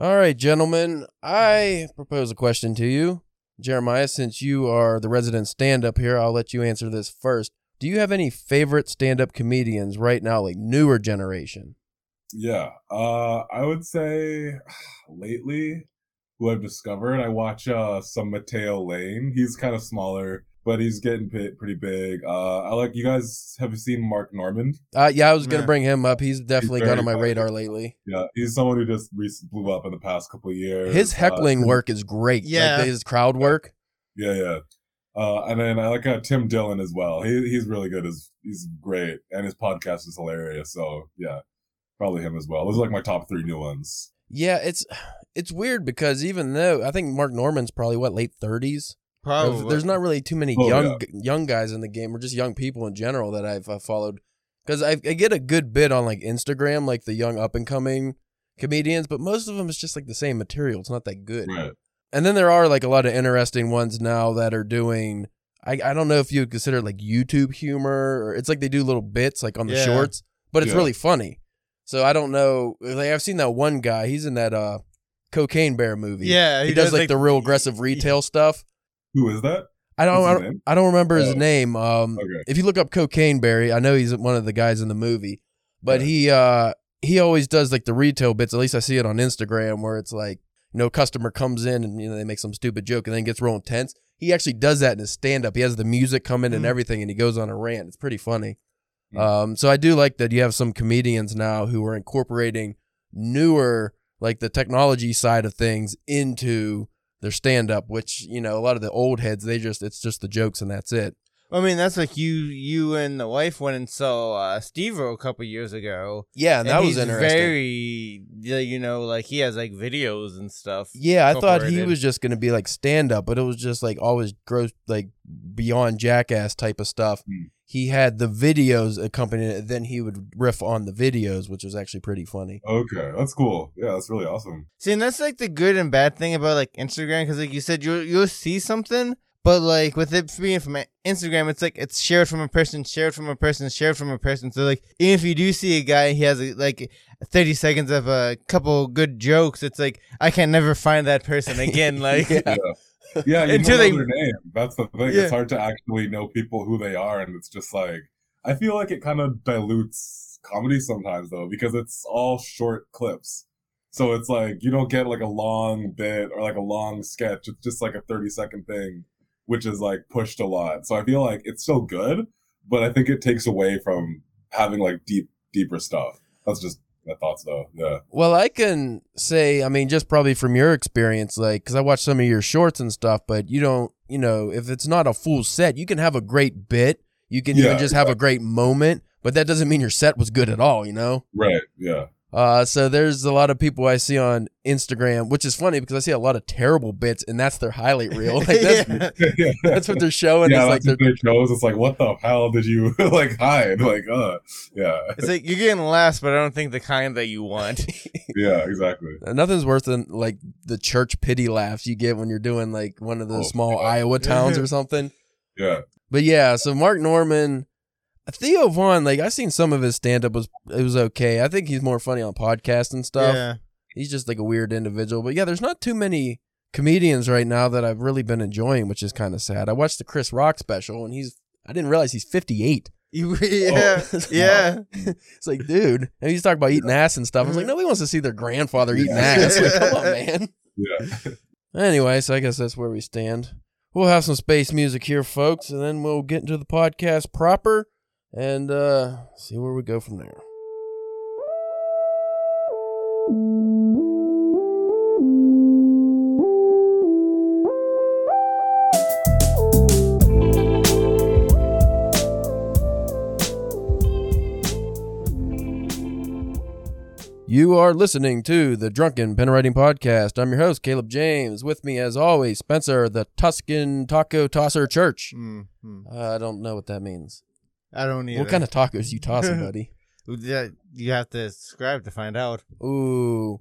All right, gentlemen, I propose a question to you. Jeremiah, since you are the resident stand up here, I'll let you answer this first. Do you have any favorite stand up comedians right now, like newer generation? Yeah, uh, I would say lately, who I've discovered, I watch uh, some Matteo Lane. He's kind of smaller, but he's getting p- pretty big. Uh, I like you guys have you seen Mark Normand. Uh, yeah, I was gonna Yeah. bring him up. He's definitely very gone on my funny. radar lately. Yeah, he's someone who just recently blew up in the past couple of years. His Uh, heckling work is great. Yeah. like his crowd work. Yeah, yeah. Uh, and then I like uh, Tim Dillon as well. He he's really good. As he's great, and his podcast is hilarious. So yeah, probably him as well. Those are like my top three new ones. Yeah, it's it's weird because even though I think Mark Normand's probably what late thirties, Probably. there's not really too many Oh, young young guys in the game or just young people in general that I've uh, followed. Because I, I get a good bit on like Instagram, like the young up and coming comedians, but most of them is just like the same material. It's not that good. Right. And then there are like a lot of interesting ones now that are doing. I, I don't know if you would consider like YouTube humor or it's like they do little bits like on the Yeah. shorts, but it's Yeah. really funny. So I don't know. Like I've seen that one guy. He's in that uh Cocaine Bear movie. Yeah, he, does, like, the real aggressive retail stuff. Who is that? I don't. I don't. I don't remember his Oh. name. Um, Okay. if you look up Cocaine Bear, I know he's one of the guys in the movie, but Yeah. he uh he always does like the retail bits. At least I see it on Instagram where it's like you know customer comes in and you know they make some stupid joke and then gets real intense. He actually does that in his stand up. He has the music come in and Mm. everything, and he goes on a rant. It's pretty funny. Mm. Um, so I do like that you have some comedians now who are incorporating newer like the technology side of things into their stand up, which you know a lot of the old heads they just it's just the jokes and that's it. I mean, that's like you, you and the wife went and saw uh, Steve a couple years ago. Yeah, and that was he's interesting. Very, you know, like he has like videos and stuff. Yeah, I thought he was just gonna be like stand up, but it was just like always gross, like beyond jackass type of stuff. Hmm. He had the videos accompanying it, then he would riff on the videos, which was actually pretty funny. Okay, that's cool. Yeah, that's really awesome. See, and that's like the good and bad thing about like Instagram, because like you said, you you'll see something, but like with it being from Instagram, it's like it's shared from a person, shared from a person, shared from a person. So like, even if you do see a guy, he has like thirty seconds of a couple good jokes. It's like I can never find that person again. Like, Yeah. Yeah. You Until don't they- their name. That's the thing. Yeah. It's hard to actually know people who they are, and it's just like I feel like it kind of dilutes comedy sometimes though, because it's all short clips. So it's like you don't get like a long bit or like a long sketch. It's just like a thirty second thing, which is like pushed a lot. So I feel like it's still good, but I think it takes away from having like deep, deeper stuff. That's just my thoughts though. Yeah. Well, I can say, I mean, just probably from your experience, like, because I watched some of your shorts and stuff, but you don't, you know, if it's not a full set, you can have a great bit. You can even Yeah, just have a great moment, but that doesn't mean your set was good at all, you know? Right. Yeah. Uh, so there's a lot of people I see on Instagram, which is funny because I see a lot of terrible bits, and that's their highlight reel. Like that's, Yeah. yeah. that's what they're showing. yeah, is like that's they're, what they chose. It's like, what the hell did you like hide? Like, uh, yeah, it's like you're getting laughs, but I don't think the kind that you want. yeah, exactly. nothing's worse than like the church pity laughs you get when you're doing like one of the Oh, small yeah. Iowa towns or something. Yeah, But yeah, so Mark Normand, Theo Von, like I've seen some of his stand up was it was okay. I think he's more funny on podcast and stuff. Yeah. He's just like a weird individual. But yeah, there's not too many comedians right now that I've really been enjoying, which is kind of sad. I watched the Chris Rock special and he's I didn't realize he's 58. Yeah. Oh. yeah. It's like, dude, and he's talking about eating ass and stuff. I was like, nobody wants to see their grandfather eating Yeah. ass. Like, come on, man. yeah. Anyway, so I guess that's where we stand. We'll have some space music here, folks, and then we'll get into the podcast proper and uh, see where we go from there. You are listening to the Drunken Pen Writing Podcast. I'm your host, Caleb James. With me, as always, Spencer, the Tuscan Taco Tosser Church. Mm, mm. Uh, I don't know what that means. I don't either. What kind of tacos you tossing, buddy? Yeah, you have to subscribe to find out. Ooh.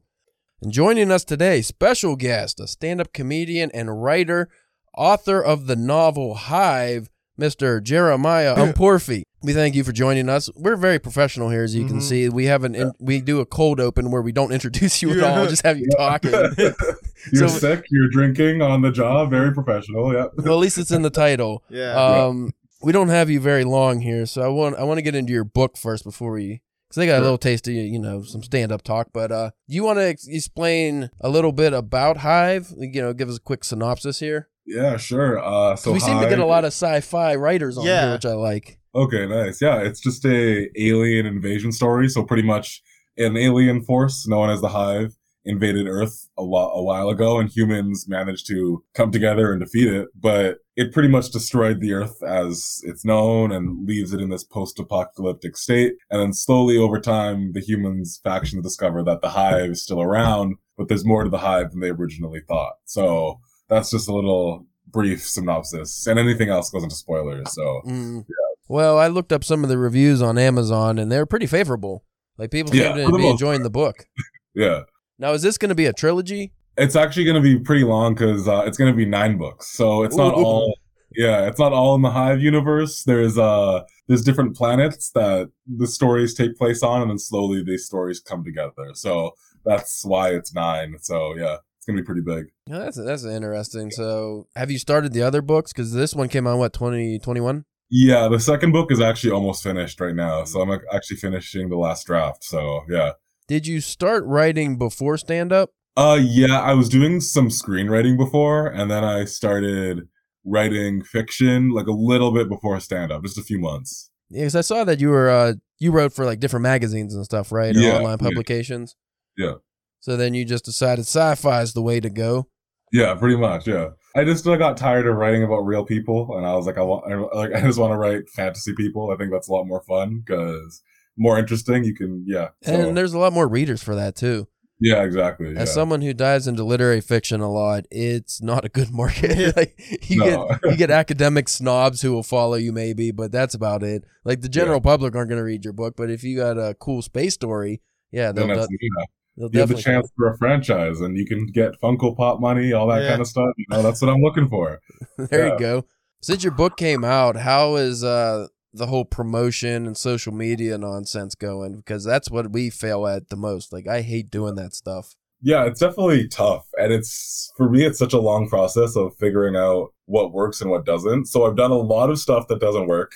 And joining us today, special guest, a stand up comedian and writer, author of the novel Hive, Mr. Jeremiah Ukponrefe. We thank you for joining us. We're very professional here, as you can Mhm. see. We have an in, we do a cold open where we don't introduce you at Yeah. all, just have you talking. you're So- sick. You're drinking on the job. Very professional. Yeah. well, at least it's in the title. Yeah. Um, we don't have you very long here, so I want I want to get into your book first before we because they got a little taste of you know some stand up talk. But uh, you want to ex- explain a little bit about Hive? You know, give us a quick synopsis here. Yeah. Sure. Uh, so we seem to get a lot of sci-fi writers on here, which I like. Okay, nice. Yeah, it's just a alien invasion story. So pretty much an alien force known as the Hive invaded Earth a, while, a while ago, and humans managed to come together and defeat it. But it pretty much destroyed the Earth as it's known and leaves it in this post-apocalyptic state. And then slowly over time, the humans faction discover that the Hive is still around, but there's more to the Hive than they originally thought. So that's just a little brief synopsis, and anything else goes into spoilers. So Mm. Well, I looked up some of the reviews on Amazon, and they're pretty favorable. Like people seem for to be enjoying the book. yeah. Now, is this going to be a trilogy? It's actually going to be pretty long because uh, it's going to be nine books. So it's not Ooh. all. Yeah, it's not all in the Hive universe. There's uh, there's different planets that the stories take place on, and then slowly these stories come together. So that's why it's nine. So yeah, it's gonna be pretty big. Yeah, that's that's interesting. So, have you started the other books? Because this one came out what twenty twenty one. Yeah, the second book is actually almost finished right now. So I'm actually finishing the last draft. So yeah. Did you start writing before stand up? Uh, yeah, I was doing some screenwriting before, and then I started writing fiction like a little bit before stand up, just a few months. Yeah, because I saw that you were uh you wrote for like different magazines and stuff, right? Or Yeah, online publications. Yeah. So then you just decided sci-fi is the way to go. Yeah, pretty much. Yeah, I just uh, got tired of writing about real people, and I was like, I want, I, like, I just want to write fantasy people. I think that's a lot more fun because more interesting. You can, yeah, so- And there's a lot more readers for that too. yeah, exactly. Yeah. As someone who dives into literary fiction a lot, it's not a good market. like you No. get you get academic snobs who will follow you maybe, but that's about it. Like the general public aren't going to read your book, but if you got a cool space story, yeah, they'll, then de- that's, yeah. they'll you have the chance for a franchise, and you can get Funko Pop money, all that Yeah. kind of stuff. You know, that's what I'm looking for. there Yeah. you go. Since your book came out, how is uh the whole promotion and social media nonsense going? Because that's what we fail at the most. Like I hate doing that stuff. Yeah, it's definitely tough. And it's for me it's such a long process of figuring out what works and what doesn't. So I've done a lot of stuff that doesn't work.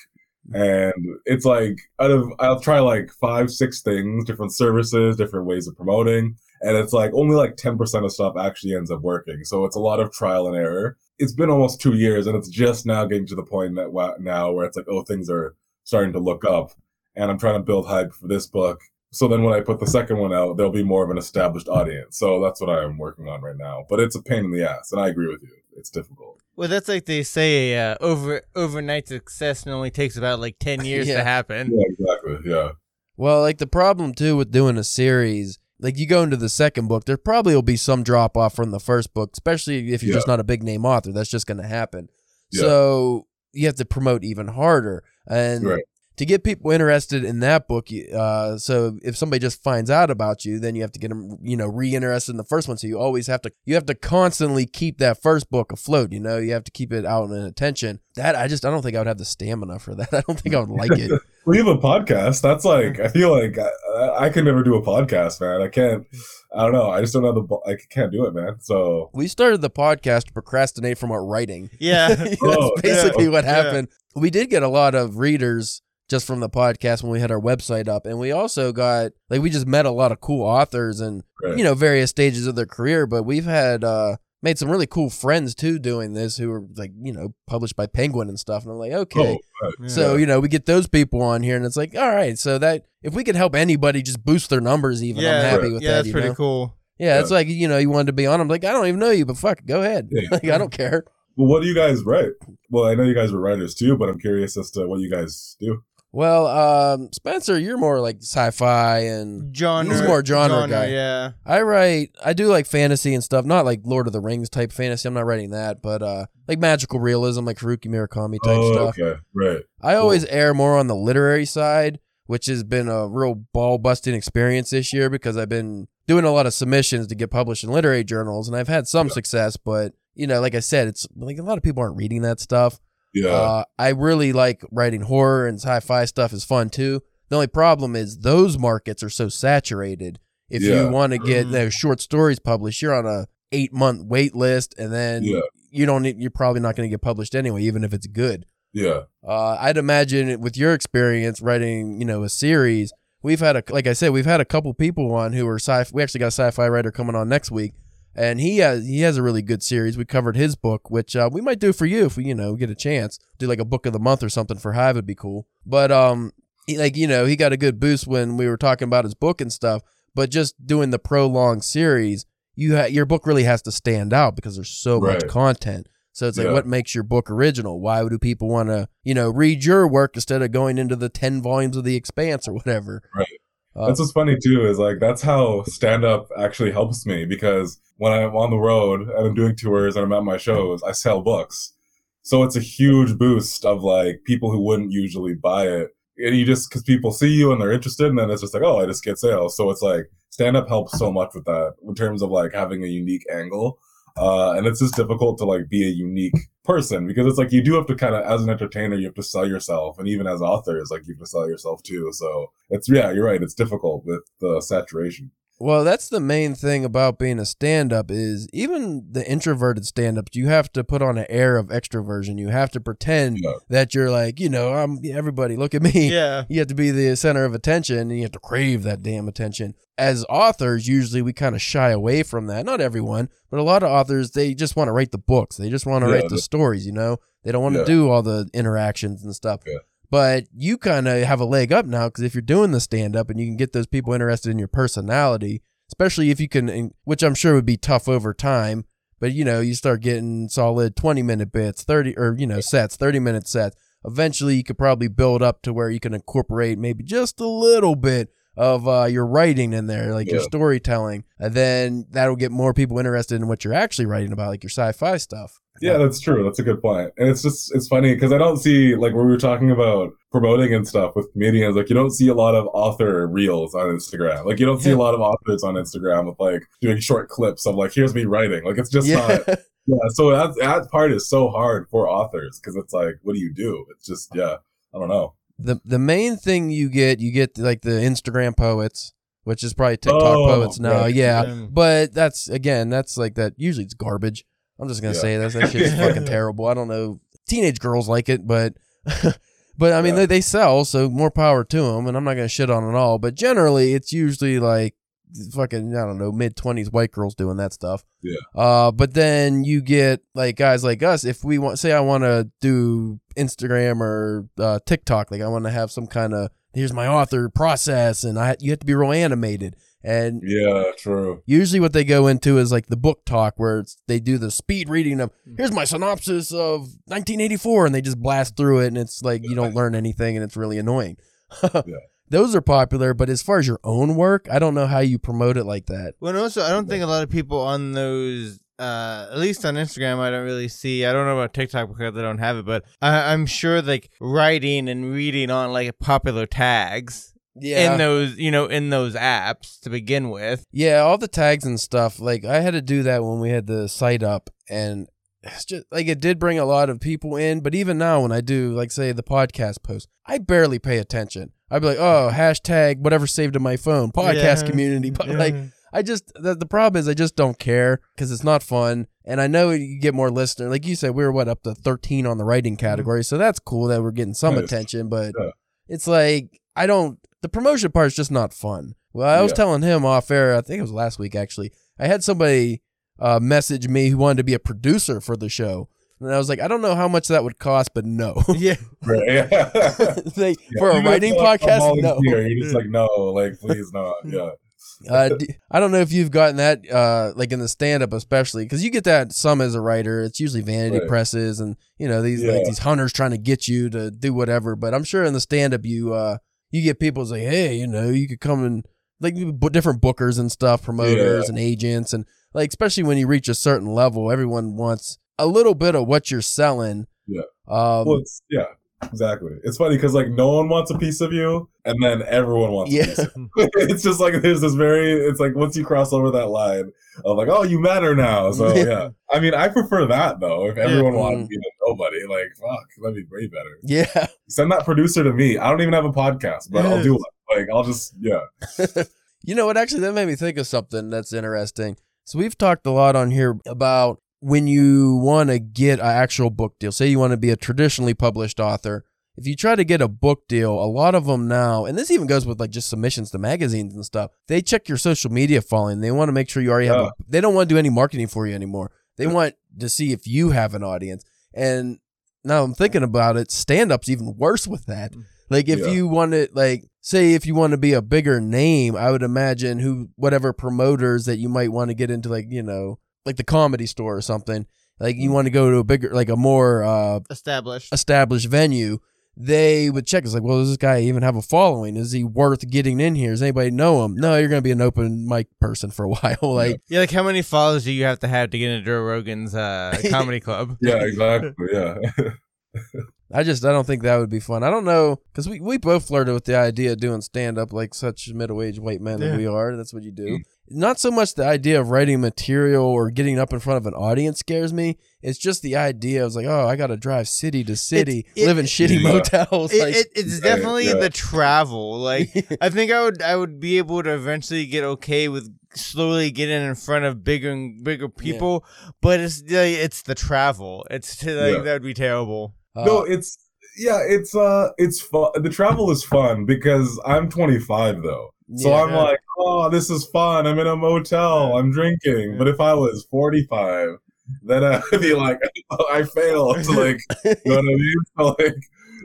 Mm-hmm. And it's like out of I'll try like five, six things, different services, different ways of promoting. And it's like only like 10% of stuff actually ends up working. So it's a lot of trial and error. It's been almost two years and it's just now getting to the point that wa- now where it's like, oh, things are starting to look up. And I'm trying to build hype for this book so then when I put the second one out, there'll be more of an established audience. So that's what I'm working on right now. But it's a pain in the ass, and I agree with you. It's difficult. Well, that's like they say, uh, over overnight success only takes about like ten years Yeah. to happen. Yeah, exactly. Yeah. Well, like the problem too with doing a series, like you go into the second book, there probably will be some drop off from the first book, especially if you're Yeah. just not a big name author. That's just going to happen. Yeah. So you have to promote even harder, and Right. to get people interested in that book. Uh, so if somebody just finds out about you, then you have to get them, you know, re-interested in the first one. So you always have to, you have to constantly keep that first book afloat. You know, you have to keep it out in attention. That I just, I don't think I would have the stamina for that. I don't think I would like it. We have a podcast. That's like I feel like I, I can never do a podcast, man. I can't. I don't know. I just don't have the. bu- I can't do it, man. So We started the podcast to procrastinate from our writing. Yeah. That's Oh, basically yeah. what Yeah. happened. We did get a lot of readers just from the podcast when we had our website up. And we also got, like, we just met a lot of cool authors and, Right. you know, various stages of their career. But we've had, uh, made some really cool friends too doing this who were, like, you know, published by Penguin and stuff. And I'm like, okay. Oh, right. So, you know, we get those people on here and it's like, all right. So that, if we could help anybody just boost their numbers even, I'm Yeah. happy Right. with yeah, that. that's you pretty know? cool. Yeah, it's like, you know, you wanted to be on. I'm like, I don't even know you, but fuck, go ahead. Yeah. like, I don't care. Well, what do you guys write? Well, I know you guys were writers too, but I'm curious as to what you guys do. Well, um, Spencer, you're more like sci-fi, and Genre. He's more a genre guy. Yeah. I write. I do like fantasy and stuff, not like Lord of the Rings type fantasy. I'm not writing that, but uh, like magical realism, like Haruki Murakami type oh, stuff. okay, right. I always err more on the literary side, which has been a real ball busting experience this year because I've been doing a lot of submissions to get published in literary journals, and I've had some Yeah. success. But you know, like I said, it's like a lot of people aren't reading that stuff. Yeah. Uh, I really like writing horror and sci-fi stuff is fun too. The only problem is those markets are so saturated. If Yeah. you want to get Mhm. those short stories published, you're on a eight month wait list, and then Yeah. you don't. need- You're probably not going to get published anyway, even if it's good. yeah. Uh, I'd imagine with your experience writing, you know, a series, we've had a like I said, we've had a couple people on who are sci. Fi we actually got a sci-fi writer coming on next week, and he has he has a really good series. We covered his book, which uh, we might do for you if we you know get a chance. Do like a book of the month or something for Hive would be cool. But um, he, like you know, he got a good boost when we were talking about his book and stuff. But just doing the prolonged series, you ha- your book really has to stand out because there's so much content. So it's like, Yeah. what makes your book original? Why do people want to, you know, read your work instead of going into the ten volumes of The Expanse or whatever? Right. Uh, That's what's funny too, is like that's how stand up actually helps me because when I'm on the road and I'm doing tours and I'm at my shows, I sell books. So it's a huge boost of like people who wouldn't usually buy it. And you just, cause people see you and they're interested and then it's just like, oh, I just get sales. So it's like stand up helps so much with that in terms of like having a unique angle. Uh, and it's just difficult to like be a unique person because it's like you do have to kind of, as an entertainer, you have to sell yourself. And even as authors, like you have to sell yourself too. So it's, yeah, you're right. It's difficult with the saturation. Well, that's the main thing about being a stand-up is even the introverted stand-ups, you have to put on an air of extroversion. You have to pretend Yeah. that you're like, you know, I'm everybody. Look at me. Yeah. You have to be the center of attention, and you have to crave that damn attention. As authors, usually we kind of shy away from that. Not everyone, but a lot of authors they just want to write the books. They just want to Yeah, write the the- stories. You know, they don't want to Yeah. do all the interactions and stuff. But you kind of have a leg up now because if you're doing the stand up and you can get those people interested in your personality, especially if you can, which I'm sure would be tough over time. But you know, you start getting solid 20 minute bits, 30 or you know sets, 30 minute sets. Eventually, you could probably build up to where you can incorporate maybe just a little bit of uh, your writing in there, like your storytelling, and then that'll get more people interested in what you're actually writing about, like your sci-fi stuff. Yeah, that's true. That's a good point. And it's just it's funny because I don't see like when we were talking about promoting and stuff with comedians, like you don't see a lot of author reels on Instagram. Like you don't see a lot of authors on Instagram with like doing short clips of like here's me writing. Like it's just not yeah. So that that part is so hard for authors because it's like what do you do? It's just yeah. I don't know. The the main thing you get you get like the Instagram poets, which is probably TikTok Oh, poets now. right. Yeah, but that's again that's like that. Usually it's garbage. I'm just gonna Yeah. say that that shit's fucking terrible. I don't know. Teenage girls like it, but but I mean Yeah. they they sell, so more power to them. And I'm not gonna shit on it all, but generally it's usually like fucking I don't know mid twenties white girls doing that stuff. Yeah. Uh, but then you get like guys like us. If we want, say, I want to do Instagram or uh, TikTok, like I want to have some kind of here's my author process, and I you have to be real animated. And Yeah, true. usually what they go into is like the book talk where it's, they do the speed reading of here's my synopsis of 1984 and they just blast through it and it's like you don't learn anything and it's really annoying those are popular but as far as your own work i don't know how you promote it like that Well, and also, I don't think a lot of people on those, uh, at least on Instagram, I don't really see. I don't know about TikTok because I don't have it, but I, I'm sure like writing and reading on like popular tags in those, you know, in those apps to begin with. Yeah, all the tags and stuff. Like I had to do that when we had the site up, and it's just like it did bring a lot of people in. But even now, when I do, like, say the podcast post, I barely pay attention. I'd be like, oh, hashtag whatever saved in my phone, podcast Yeah. community. But Yeah. like, I just the, the problem is I just don't care because it's not fun. And I know you get more listeners. Like you said, we were what up to thirteen on the writing mm-hmm. category, so that's cool that we're getting some Nice. attention. But Yeah. it's like I don't. The promotion part's just not fun. Well, I was telling him off air. I think it was last week actually. I had somebody uh, message me who wanted to be a producer for the show, and I was like, I don't know how much that would cost, but no. yeah. Right. Yeah. like, Yeah, for a writing like, podcast, no. volunteer, You're just like, no, like, please not. Yeah. uh, d- I don't know if you've gotten that, uh, like in the stand up, especially because you get that some as a writer. It's usually vanity Right. presses and you know these like these hunters trying to get you to do whatever. But I'm sure in the stand up, you uh, you get people say, hey, you know, you could come and like different bookers and stuff, promoters and agents, and like especially when you reach a certain level, everyone wants a little bit of what you're selling. Yeah. Um, Well, it's, yeah. Exactly. It's funny because like no one wants a piece of you, and then everyone wants. Yeah. A piece of you. it's just like there's this very. It's like once you cross over that line of like, oh, you matter now. So Yeah. yeah. I mean, I prefer that though. If everyone wanted Mhm. to nobody, like fuck, that'd be way better. Yeah. Send that producer to me. I don't even have a podcast, but I'll do it. Like I'll just yeah. You know what? Actually, that made me think of something that's interesting. So we've talked a lot on here about when you want to get an actual book deal. Say you want to be a traditionally published author. If you try to get a book deal, a lot of them now, and this even goes with like just submissions to magazines and stuff. They check your social media following. They want to make sure you already have. A, they don't want to do any marketing for you anymore. They want to see if you have an audience. And now I'm thinking about it. Stand up's even worse with that. Mm. Like if Yeah. you want to like say if you want to be a bigger name, I would imagine who whatever promoters that you might want to get into like, you know, like the comedy store or something. Like you want to go to a bigger like a more uh Established. established venue, they would check. It's like, well, does this guy even have a following? Is he worth getting in here? Does anybody know him? No, you're gonna be an open mic person for a while. Like Yeah, like how many followers do you have to have to get into Joe Rogan's uh, comedy club? Yeah, exactly. Yeah. I just I don't think that would be fun. I don't know because we, we both flirted with the idea of doing stand up like such middle aged white men Yeah. that we are. That's what you do. Mm. Not so much the idea of writing material or getting up in front of an audience scares me. It's just the idea. I was like, oh, I got to drive city to city, it- live in shitty Yeah. motels. It, like, it, it's definitely yeah. the travel. Like I think I would I would be able to eventually get okay with slowly getting in front of bigger and bigger people, but it's the it's the travel. It's to, like Yeah. that would be terrible. Uh, no, it's yeah, it's uh, it's fun. The travel is fun because I'm 25 though, so Yeah. I'm like, oh, this is fun. I'm in a motel. I'm drinking. But if I was 45, then I'd be like, I failed. Like, you know what I mean? So like,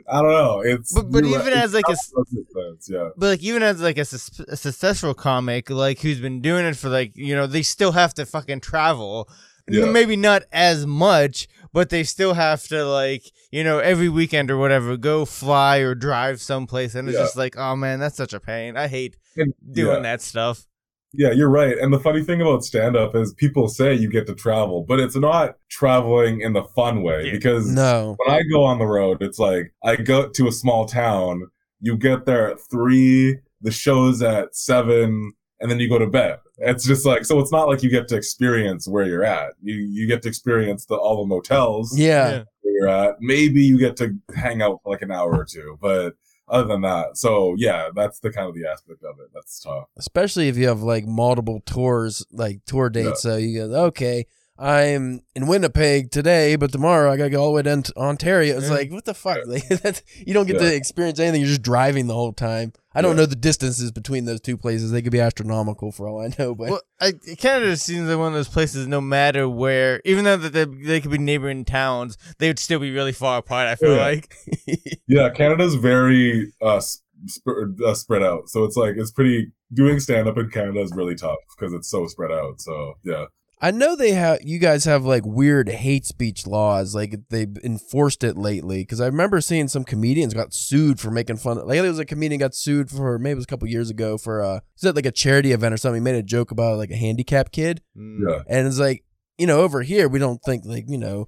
I don't know. It's But- but even as, like, a It s- does make sense, yeah. But like even as like a, sus- a successful comic, like who's been doing it for like you know they still have to fucking travel. Yeah. Maybe not as much, but they still have to like you know every weekend or whatever go fly or drive someplace, and it's Yeah. just like oh man, that's such a pain. I hate And- doing yeah. that stuff. Yeah, you're right. And the funny thing about stand up is people say you get to travel, but it's not traveling in the fun way Yeah. because no. when I go on the road, it's like I go to a small town, you get there at three, the show's at seven, and then you go to bed. It's just like so it's not like you get to experience where you're at. You you get to experience the all the motels Yeah. where you're at. Maybe you get to hang out for like an hour or two, but other than that, so yeah, that's the kind of the aspect of it. That's tough. especially if you have like multiple tours, like tour dates. So you go, okay, I'm in Winnipeg today, but tomorrow I gotta go all the way down to Ontario. It's Yeah. like, what the fuck? Like, that's, you don't get Yeah. to experience anything. You're just driving the whole time. I don't Yeah. know the distances between those two places. They could be astronomical for all I know. But Well, I, Canada seems like one of those places. No matter where, even though that they, they could be neighboring towns, they would still be really far apart. I feel Yeah. like. Yeah, Canada's very uh, sp- uh, spread out, so it's like it's pretty. Doing stand up in Canada is really tough because it's so spread out. So yeah, I know they have. You guys have like weird hate speech laws. Like they've enforced it lately. Because I remember seeing some comedians got sued for making fun. Of, like there was a comedian got sued for maybe it was a couple years ago for uh, is it like a charity event or something? He made a joke about like a handicapped kid, Mm. yeah, and it's like you know over here we don't think like you know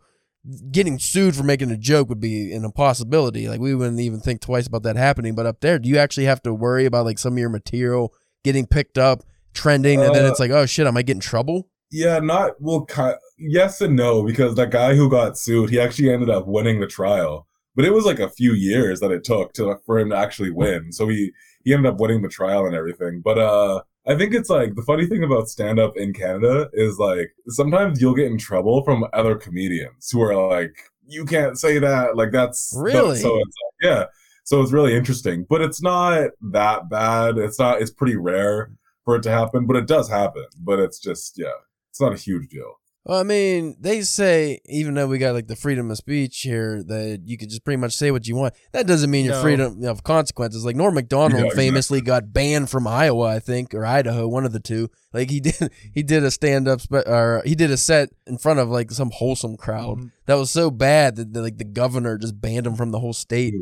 getting sued for making a joke would be an impossibility. Like we wouldn't even think twice about that happening. But up there, do you actually have to worry about like some of your material getting picked up, trending, and then Uh, it's like oh shit, am I getting trouble? Yeah. Not well. Ki- yes and no because that guy who got sued, he actually ended up winning the trial, but it was like a few years that it took to for him to actually win. So he he ended up winning the trial and everything. But uh, I think it's like the funny thing about stand up in Canada is like sometimes you'll get in trouble from other comedians who are like, you can't say that. Like that's Really? So it's like, yeah. So it's really interesting, but it's not that bad. It's not. It's pretty rare for it to happen, but it does happen. But it's just yeah, it's not a huge deal. Well, I mean, they say even though we got like the freedom of speech here, that you could just pretty much say what you want. That doesn't mean your freedom of consequences. Like Norm Macdonald Yeah, exactly. famously got banned from Iowa, I think, or Idaho, one of the two. Like he did, he did a stand up, spe- or he did a set in front of like some wholesome crowd Mhm. that was so bad that the, like the governor just banned him from the whole state.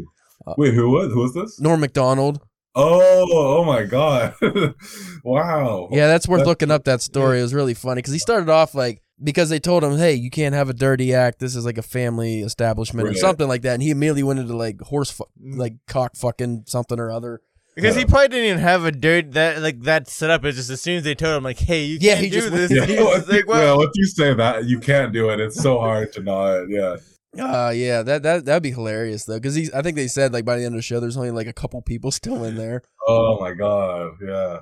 Wait, who was who was this? Norm Macdonald. Oh, oh my god! wow. Yeah, that's worth That's- looking up. That story it was really funny because he started off like because they told him, "Hey, you can't have a dirty act. This is like a family establishment or something like that." And he immediately went into like horse, fu- mm. like cock fucking something or other. Because he probably didn't even have a dirt that like that set up. It's just as soon as they told him like, "Hey, you Yeah, can't he do just this," Yeah, he's once, like, you, "Well, yeah, once you say that, you can't do it. It's so hard to not. Yeah. Uh yeah, that that that'd be hilarious though, because he's. I think they said like by the end of the show, there's only like a couple people still in there. Oh my god. Yeah.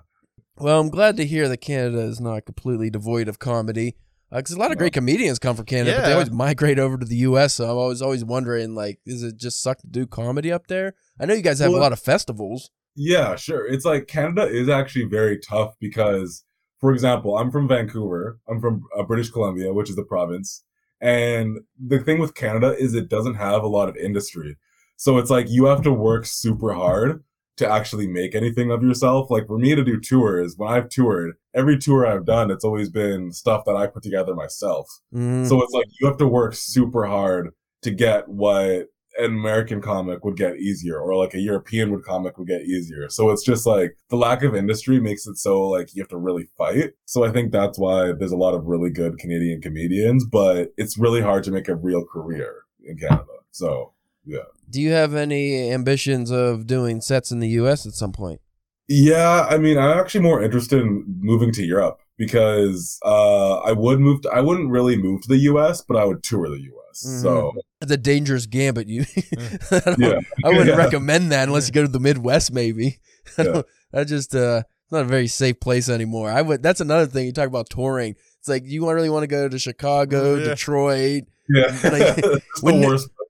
Well, I'm glad to hear that Canada is not completely devoid of comedy. Because a lot of great comedians come from Canada, but they always migrate over to the U.S. So I was always always wondering, like, is it just suck to do comedy up there? I know you guys have Well- a lot of festivals. Yeah, sure. It's like Canada is actually very tough because, for example, I'm from Vancouver. I'm from uh, British Columbia, which is the province. And the thing with Canada is it doesn't have a lot of industry. So it's like you have to work super hard to actually make anything of yourself. Like for me to do tours, when I've toured, every tour I've done, it's always been stuff that I put together myself. Mm. So it's like you have to work super hard to get what an American comic would get easier or like a European would comic would get easier. So it's just like the lack of industry makes it so like you have to really fight. So I think that's why there's a lot of really good Canadian comedians, but it's really hard to make a real career in Canada. So yeah. Do you have any ambitions of doing sets in the U.S. at some point? yeah, I mean, I'm actually more interested in moving to Europe because uh, I would move. To, I wouldn't really move to the U.S., but I would tour the U.S. So It's a dangerous gambit. You, I, don't- yeah, I wouldn't Yeah. recommend that unless you go to the Midwest. Maybe I Yeah. that just uh, not a very safe place anymore. I would. That's another thing you talk about touring. It's like you really want to go to Chicago, Yeah. Detroit. Yeah, Like, it's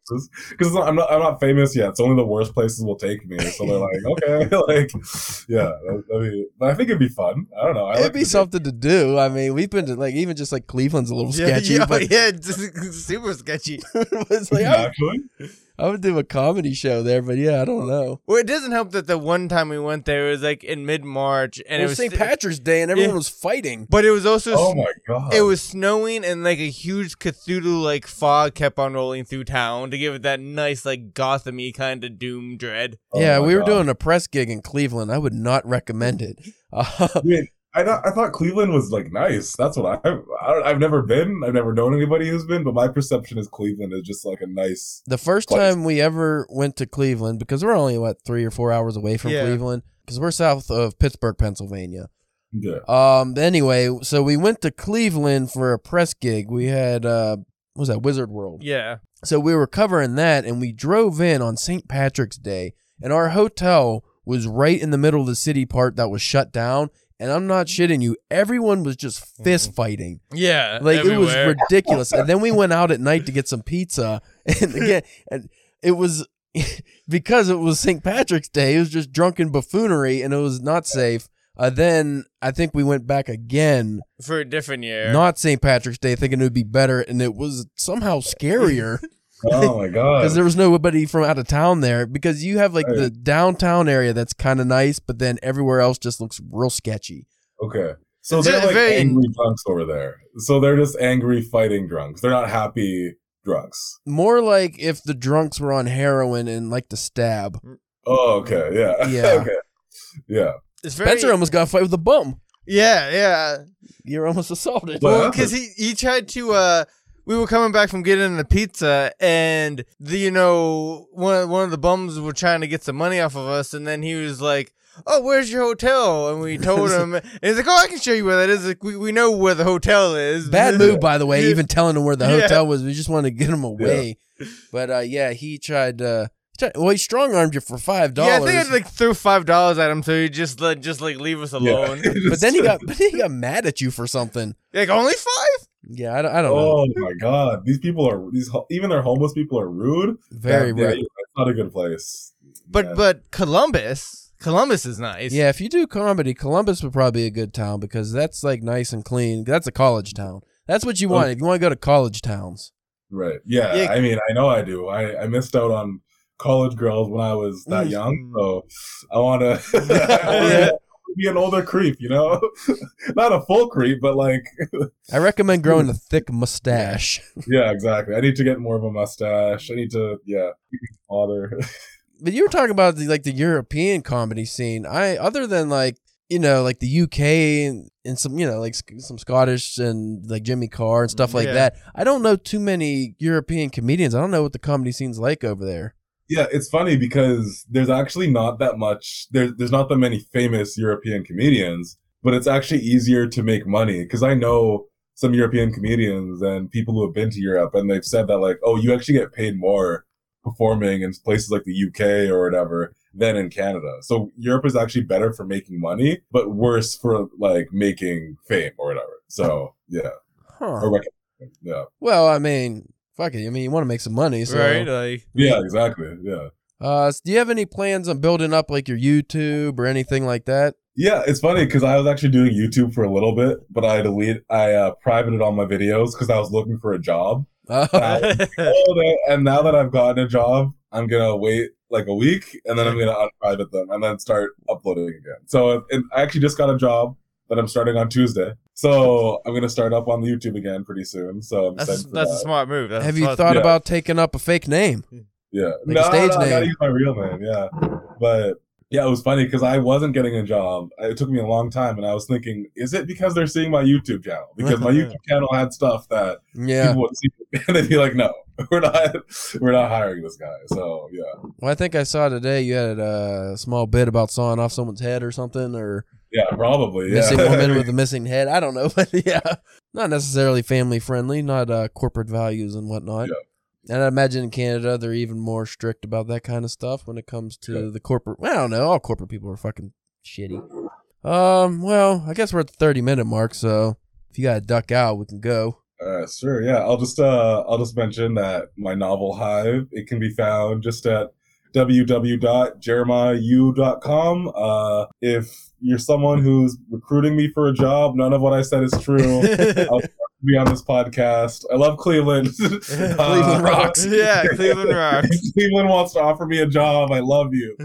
the wouldn't places because I'm not I'm not famous yet. It's only the worst places will take me. So they're like, okay, like, yeah. I mean, but I think it'd be fun. I don't know. I It'd like be the- something to do. I mean, we've been to like even just like Cleveland's a little yeah, sketchy, yeah, but yeah, super sketchy. it's like Yeah, actually. Oh. I would do a comedy show there, but yeah, I don't know. Well, it doesn't help that the one time we went there it was like in mid March, and it it was was St. Patrick's Day and everyone Yeah. was fighting. But it was also Oh my god. It was snowing and like a huge Cthulhu like fog kept on rolling through town to give it that nice like Gothamy kind of doom dread. Oh yeah, my we were doing a press gig in Cleveland. I would not recommend it. Uh, I thought I thought Cleveland was like nice. That's what I, I don't, I've never been. I've never known anybody who's been, but my perception is Cleveland is just like a nice. the first Place. time we ever went to Cleveland, because we're only what three or four hours away from Yeah. Cleveland, because we're south of Pittsburgh, Pennsylvania. Yeah. Um. Anyway, so we went to Cleveland for a press gig. We had uh, what was that Wizard World? Yeah. So we were covering that, and we drove in on St. Patrick's Day, and our hotel was right in the middle of the city part that was shut down. And I'm not shitting you, everyone was just fist fighting. Yeah. Like it was ridiculous. and then we went out at night to get some pizza, and again, and it was because it was St. Patrick's Day. It was just drunken buffoonery, and it was not safe. Uh, then I think we went back again, for a different year. not St. Patrick's Day, thinking it would be better, and it was somehow scarier Oh my god. because there was nobody from out of town there. Because you have like the downtown area that's kind of nice, but then everywhere else just looks real sketchy. Okay. So It's they're like very- angry drunks over there. So they're just angry fighting drunks. They're not happy drunks. More like if the drunks were on heroin and like to stab. Oh, okay. Yeah. Yeah. okay. Yeah. it's very Spencer almost got a fight with a bum. Yeah, yeah. You're almost assaulted. Well, because he he tried to. uh we were coming back from getting the pizza, and the you know one one of the bums were trying to get some money off of us, and then he was like, "Oh, where's your hotel?" And we told him, and he's like, "Oh, I can show you where that is. Like, we we know where the hotel is." Bad move, by the way. Yeah. Even telling him where the Yeah. hotel was, we just wanted to get him away. But uh, yeah, he tried. Uh, well, he strong armed you for five dollars. Yeah, I think I like threw five dollars at him, so he just let just like leave us alone. but then he got, but then he got mad at you for something. like only five. Yeah, I don't, I don't know. Oh my god, these people are these even their homeless people are rude. Very yeah, weird. yeah, it's not a good place. But Yeah. but Columbus, Columbus is nice. Yeah, if you do comedy, Columbus would probably be a good town because that's like nice and clean. That's a college town. That's what you want if you want to go to college towns. right, yeah, Yeah. I mean, I know I do. I I missed out on college girls when I was that Mm. young, so I want to be an older creep. You know, not a full creep, but like, I recommend growing a thick mustache. yeah, exactly. I need to get more of a mustache. I need to, yeah, father. But you were talking about the like the European comedy scene. I other than like you know, like the UK and, and some, you know, like some Scottish and like Jimmy Carr and stuff like Yeah. that. I don't know too many European comedians. I don't know what the comedy scene's like over there. Yeah, it's funny because there's actually not that much. There's there's not that many famous European comedians, but it's actually easier to make money because I know some European comedians and people who have been to Europe, and they've said that like, oh, you actually get paid more performing in places like the UK or whatever than in Canada. So Europe is actually better for making money, but worse for like making fame or whatever. So yeah, Huh. or yeah, Well, I mean, fuck it. I mean, you want to make some money, so. right? Like, yeah, exactly, yeah. Uh, s- do you have any plans on building up like your YouTube or anything like that? Yeah, it's funny because I was actually doing YouTube for a little bit, but I delete, I uh, privated all my videos because I was looking for a job. Uh, Oh, no, and now that I've gotten a job, I'm gonna wait like a week, and then I'm gonna unprivate them, and then start uploading again. So and I actually just got a job that I'm starting on Tuesday, so I'm gonna start up on the YouTube again pretty soon. So I'm that's excited for that's a smart move. That's have a you smart- thought Yeah. about taking up a fake name? Yeah, Like a stage I gotta name. use my real name. Yeah, but yeah, it was funny because I wasn't getting a job. It took me a long time, and I was thinking, is it because they're seeing my YouTube channel? Because my YouTube channel had stuff that Yeah. people would see, and they'd be like, "No, we're not, we're not hiring this guy." So yeah, Well, I think I saw today you had a small bit about sawing off someone's head or something, or yeah, probably. Yeah. missing woman with a missing head. I don't know, but yeah, not necessarily family friendly, not uh, corporate values and whatnot. Yeah. And I imagine in Canada they're even more strict about that kind of stuff when it comes to Yeah. the corporate. Well, I don't know. All corporate people are fucking shitty. Um. Well, I guess we're at the thirty minute mark, so if you gotta duck out, we can go. Uh, sure. Yeah, I'll just uh, I'll just mention that my novel Hive it can be found just at www.jeremiahu.com. Uh, if you're someone who's recruiting me for a job, none of what I said is true. I'll be on this podcast. I love Cleveland. Cleveland rocks. yeah, Cleveland rocks. Cleveland wants to offer me a job, I love you.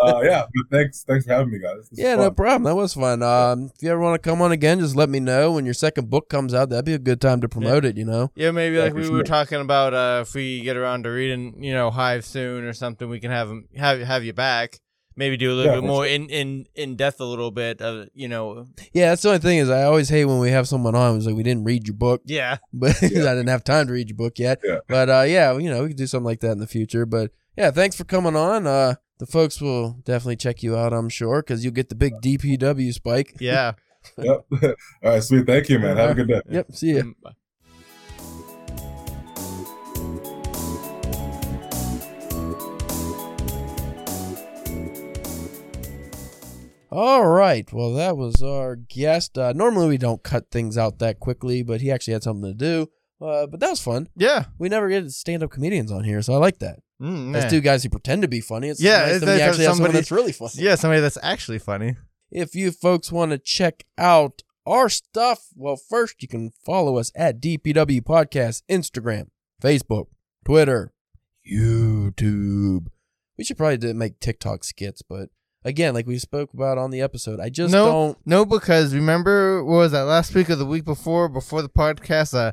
Uh, yeah, but thanks, thanks for having me, guys. This Yeah, no problem. That was fun. Um, if you ever want to come on again, just let me know when your second book comes out. That'd be a good time to promote it. You know. Yeah, maybe Yeah, like we sure. were talking about uh, if we get around to reading, you know, Hive soon or something, we can have 'em- have have you back. Maybe do a little Yeah, bit for more in in in depth, a little bit of you know. Yeah, that's the only thing is I always hate when we have someone on who's like, we didn't read your book, Yeah, but Yeah. I didn't have time to read your book yet. Yeah. But uh, yeah, you know, we could do something like that in the future. But yeah, thanks for coming on. Uh, the folks will definitely check you out, I'm sure, because you'll get the big DPW spike. yeah. Yep. All right, sweet. Thank you, man. Have a good day. Yep. See ya. All right. Well, that was our guest. Uh, normally we don't cut things out that quickly, but he actually had something to do. Uh, but that was fun. Yeah. We never get stand-up comedians on here, so I like that. Mm, That's two guys who pretend to be funny. It's Yeah, nice that we nice to have actually have somebody- that's really funny. Yeah, somebody that's actually funny. If you folks want to check out our stuff, well, first you can follow us at DPW Podcast, Instagram, Facebook, Twitter, YouTube. We should probably make TikTok skits, but again, like we spoke about on the episode, I just No. don't. No, because remember, what was that last week or the week before, before the podcast? Uh,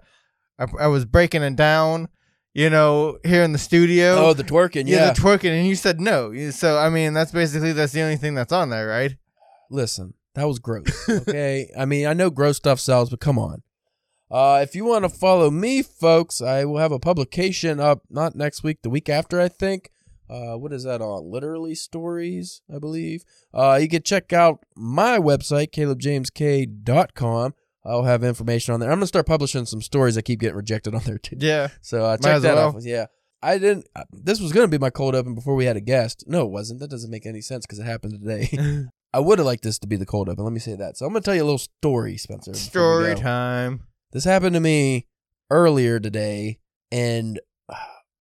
I, I was breaking it down, you know, here in the studio. Oh, the twerking, yeah, yeah. the twerking, and you said no. So I mean, that's basically that's the only thing that's on there, right? Listen, that was gross. Okay, I mean, I know gross stuff sells, but come on. Uh, if you want to follow me, folks, I will have a publication up not next week, the week after, I think. Uh, what is that on? Literally Stories, I believe. Uh, you can check out my website, calebjamesk.com. I'll have information on there. I'm gonna start publishing some stories that keep getting rejected on there too. Yeah. So uh, check that well. out. Yeah, I didn't. Uh, this was gonna be my cold open before we had a guest. No, it wasn't. That doesn't make any sense because it happened today. I would have liked this to be the cold open. Let me say that. So I'm gonna tell you a little story, Spencer. Story time. This happened to me earlier today, and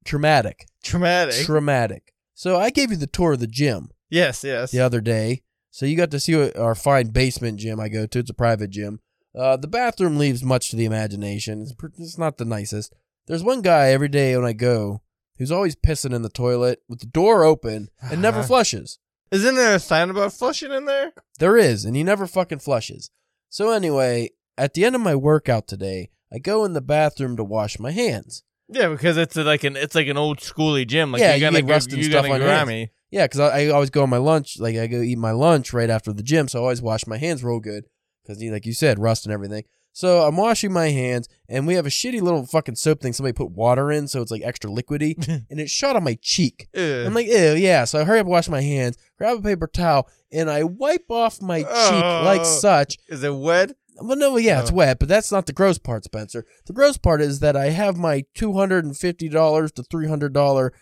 traumatic, Traumatic. traumatic. So I gave you the tour of the gym yes, yes. the other day. So you got to see our fine basement gym I go to. It's a private gym. Uh, the bathroom leaves much to the imagination. It's, it's not the nicest. There's one guy every day when I go who's always pissing in the toilet with the door open and never Uh-huh. flushes. Isn't there a sign about flushing in there? There is, and he never fucking flushes. So anyway, at the end of my workout today, I go in the bathroom to wash my hands. Yeah, because it's a, like an it's like an old schooly gym. Like Yeah, you you gotta get rust and stuff on your hands. Yeah, because I, I always go on my lunch, like I go eat my lunch right after the gym, so I always wash my hands real good because, like you said, rust and everything. So I'm washing my hands, and we have a shitty little fucking soap thing somebody put water in, so it's like extra liquidy, and it shot on my cheek. Ugh. I'm like, ew, yeah. So I hurry up, wash my hands, grab a paper towel, and I wipe off my cheek like Oh. such. Is it wet? Well, no, yeah, it's Oh. wet, but that's not the gross part, Spencer. The gross part is that I have my two hundred and fifty dollars to three hundred dollar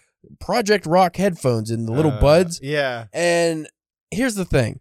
Project Rock headphones in the little Uh, buds, Yeah. and here's the thing: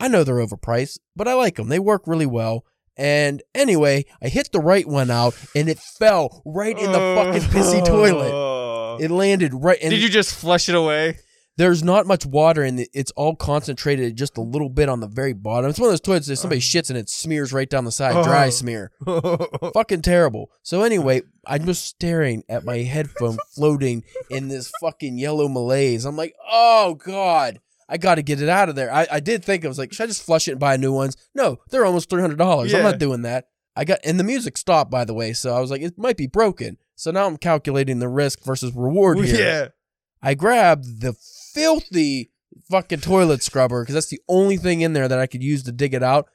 I know they're overpriced, but I like them. They work really well. And anyway, I hit the right one out, and it fell right in the fucking pissy toilet. It landed right. And Did you just flush it away? There's not much water in it. It's all concentrated just a little bit on the very bottom. It's one of those toilets that somebody shits and it smears right down the side, dry Oh. smear. Fucking terrible. So anyway, I'm just staring at my headphone floating in this fucking yellow malaise. I'm like, oh god, I got to get it out of there. I, I did think I was like, should I just flush it and buy new ones? No, they're almost three hundred dollars. I'm not doing that. I got and the music stopped by the way, so I was like, it might be broken. So now I'm calculating the risk versus reward here. yeah. I grabbed the filthy fucking toilet scrubber because that's the only thing in there that I could use to dig it out.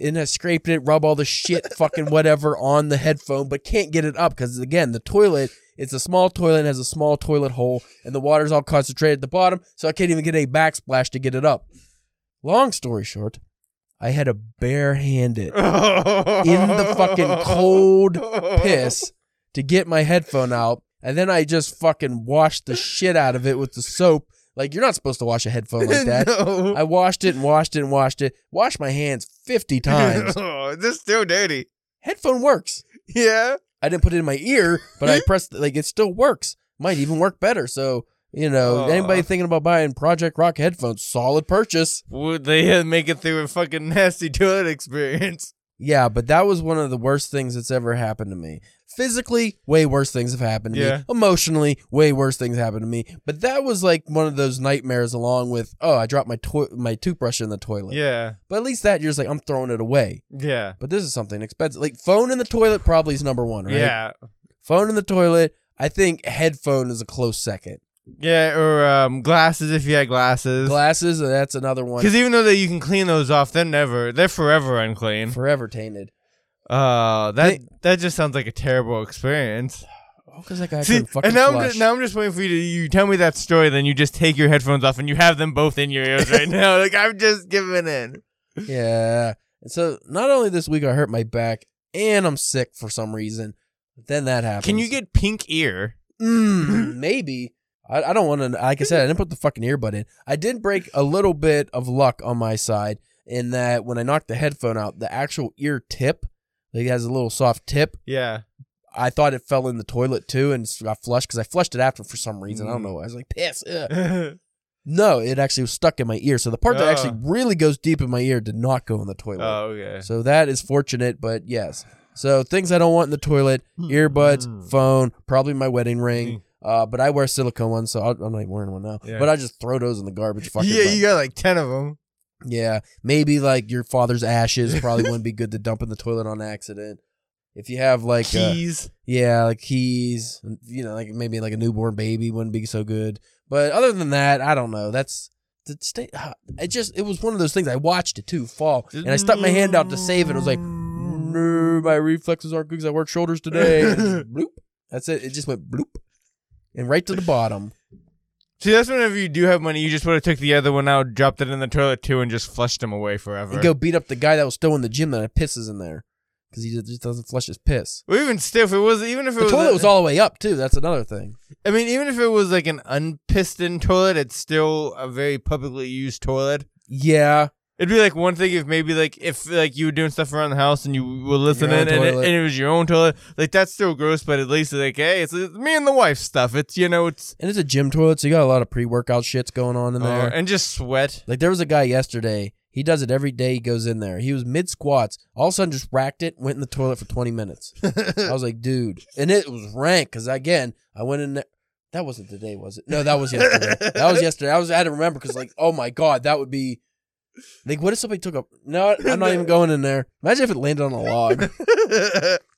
And I scraped it, rub all the shit, fucking whatever on the headphone, but can't get it up because again, the toilet, it's a small toilet and has a small toilet hole, and the water's all concentrated at the bottom, so I can't even get a backsplash to get it up. Long story short, I had to barehand it in the fucking cold piss to get my headphone out, and then I just fucking washed the shit out of it with the soap. Like you're not supposed to wash a headphone like that. no. I washed it and washed it and washed it. Washed my hands fifty times. oh, this is still dirty. Headphone works. Yeah. I didn't put it in my ear, but I pressed like it still works. Might even work better. So you know, Aw. anybody thinking about buying Project Rock headphones, solid purchase. Would they uh, make it through a fucking nasty toilet experience? Yeah, but that was one of the worst things that's ever happened to me. Physically, way worse things have happened to Yeah. me. Emotionally, way worse things happened to me. But that was like one of those nightmares along with, oh, I dropped my to- my toothbrush in the toilet. Yeah. But at least that you're just like, I'm throwing it away. Yeah. But this is something expensive. Like phone in the toilet probably is number one, right? Yeah. Phone in the toilet. I think headphone is a close second. Yeah, or um, glasses if you had glasses. Glasses, that's another one. Because even though that you can clean those off, they're never, they're forever unclean. Forever tainted. Uh, that They- that just sounds like a terrible experience. Oh, because that guy See, fucking and now I'm, just, now I'm just waiting for you to you tell me that story, then you just take your headphones off and you have them both in your ears right now. Like I'm just giving in. Yeah. And so not only this week I hurt my back and I'm sick for some reason. But then that happens. Can you get pink ear? Mm, maybe. I, I don't want to. Like I said, I didn't put the fucking earbud in. I did break a little bit of luck on my side in that when I knocked the headphone out, the actual ear tip, it has a little soft tip. Yeah. I thought it fell in the toilet too and got flushed because I flushed it after for some reason. I don't Mm. know. I was like, piss. No, it actually was stuck in my ear. So the part that actually really goes deep in my ear did not go in the toilet. Oh, okay. So that is fortunate, but yes. So things I don't want in the toilet: earbuds, Mm. phone, probably my wedding ring. Mm. Uh, but I wear silicone ones, so I'll, I'm not even wearing one now. Yeah. But I just throw those in the garbage. Fuck yeah, you got like ten of them. Yeah. Maybe like your father's ashes probably wouldn't be good to dump in the toilet on accident. If you have like uh, Keys. yeah, like keys, you know, like maybe like a newborn baby wouldn't be so good. But other than that, I don't know. That's the state. It just it was one of those things. I watched it too fall, and I stuck my hand out to save it. I was like, no, my reflexes aren't good because I work shoulders today. And bloop. That's it. It just went bloop, and right to the bottom. See, that's whenever you do have money, you just would have took the other one out, dropped it in the toilet too, and just flushed them away forever. And go beat up the guy that was still in the gym that had pisses in there because he just doesn't flush his piss. Or even still, if it was, even if it The was, toilet a- was all the way up too. That's another thing. I mean, even if it was like an unpistoned toilet, it's still a very publicly used toilet. Yeah, It'd be like one thing if maybe like if like you were doing stuff around the house and you were listening and it, and it was your own toilet, like that's still gross. But at least like, hey, it's, it's me and the wife stuff. It's you know, it's and it's a gym toilet, so you got a lot of pre-workout shits going on in uh, there. and just sweat. Like there was a guy yesterday. He does it every day. He goes in there. He was mid squats. All of a sudden, just racked it. Went in the toilet for twenty minutes. I was like, dude, and it was rank because again, I went in there. That wasn't the day, was it? No, that was yesterday. that was yesterday. I was I had to remember because like, oh my god, that would be like, what if somebody took a? No, I'm not even going in there. Imagine if it landed on a log.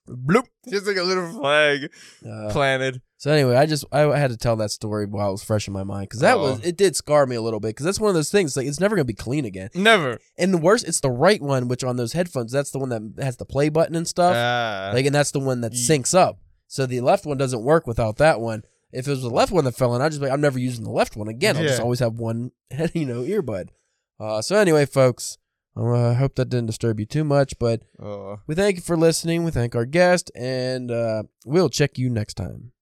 Bloop. just like a little flag Uh, planted. So anyway, I just I had to tell that story while it was fresh in my mind because that was Oh. it did scar me a little bit because that's one of those things like it's never gonna be clean again. Never. And the worst, it's the right one, which on those headphones, that's the one that has the play button and stuff. Ah. like, and that's the one that Ye- syncs up. So the left one doesn't work without that one. If it was the left one that fell in, I'd just be like, I'm never using the left one again. I'll just Yeah. always have one, you know, earbud. Uh, so anyway, folks, I uh, hope that didn't disturb you too much, but oh. we thank you for listening. We thank our guest, and uh, we'll check you next time.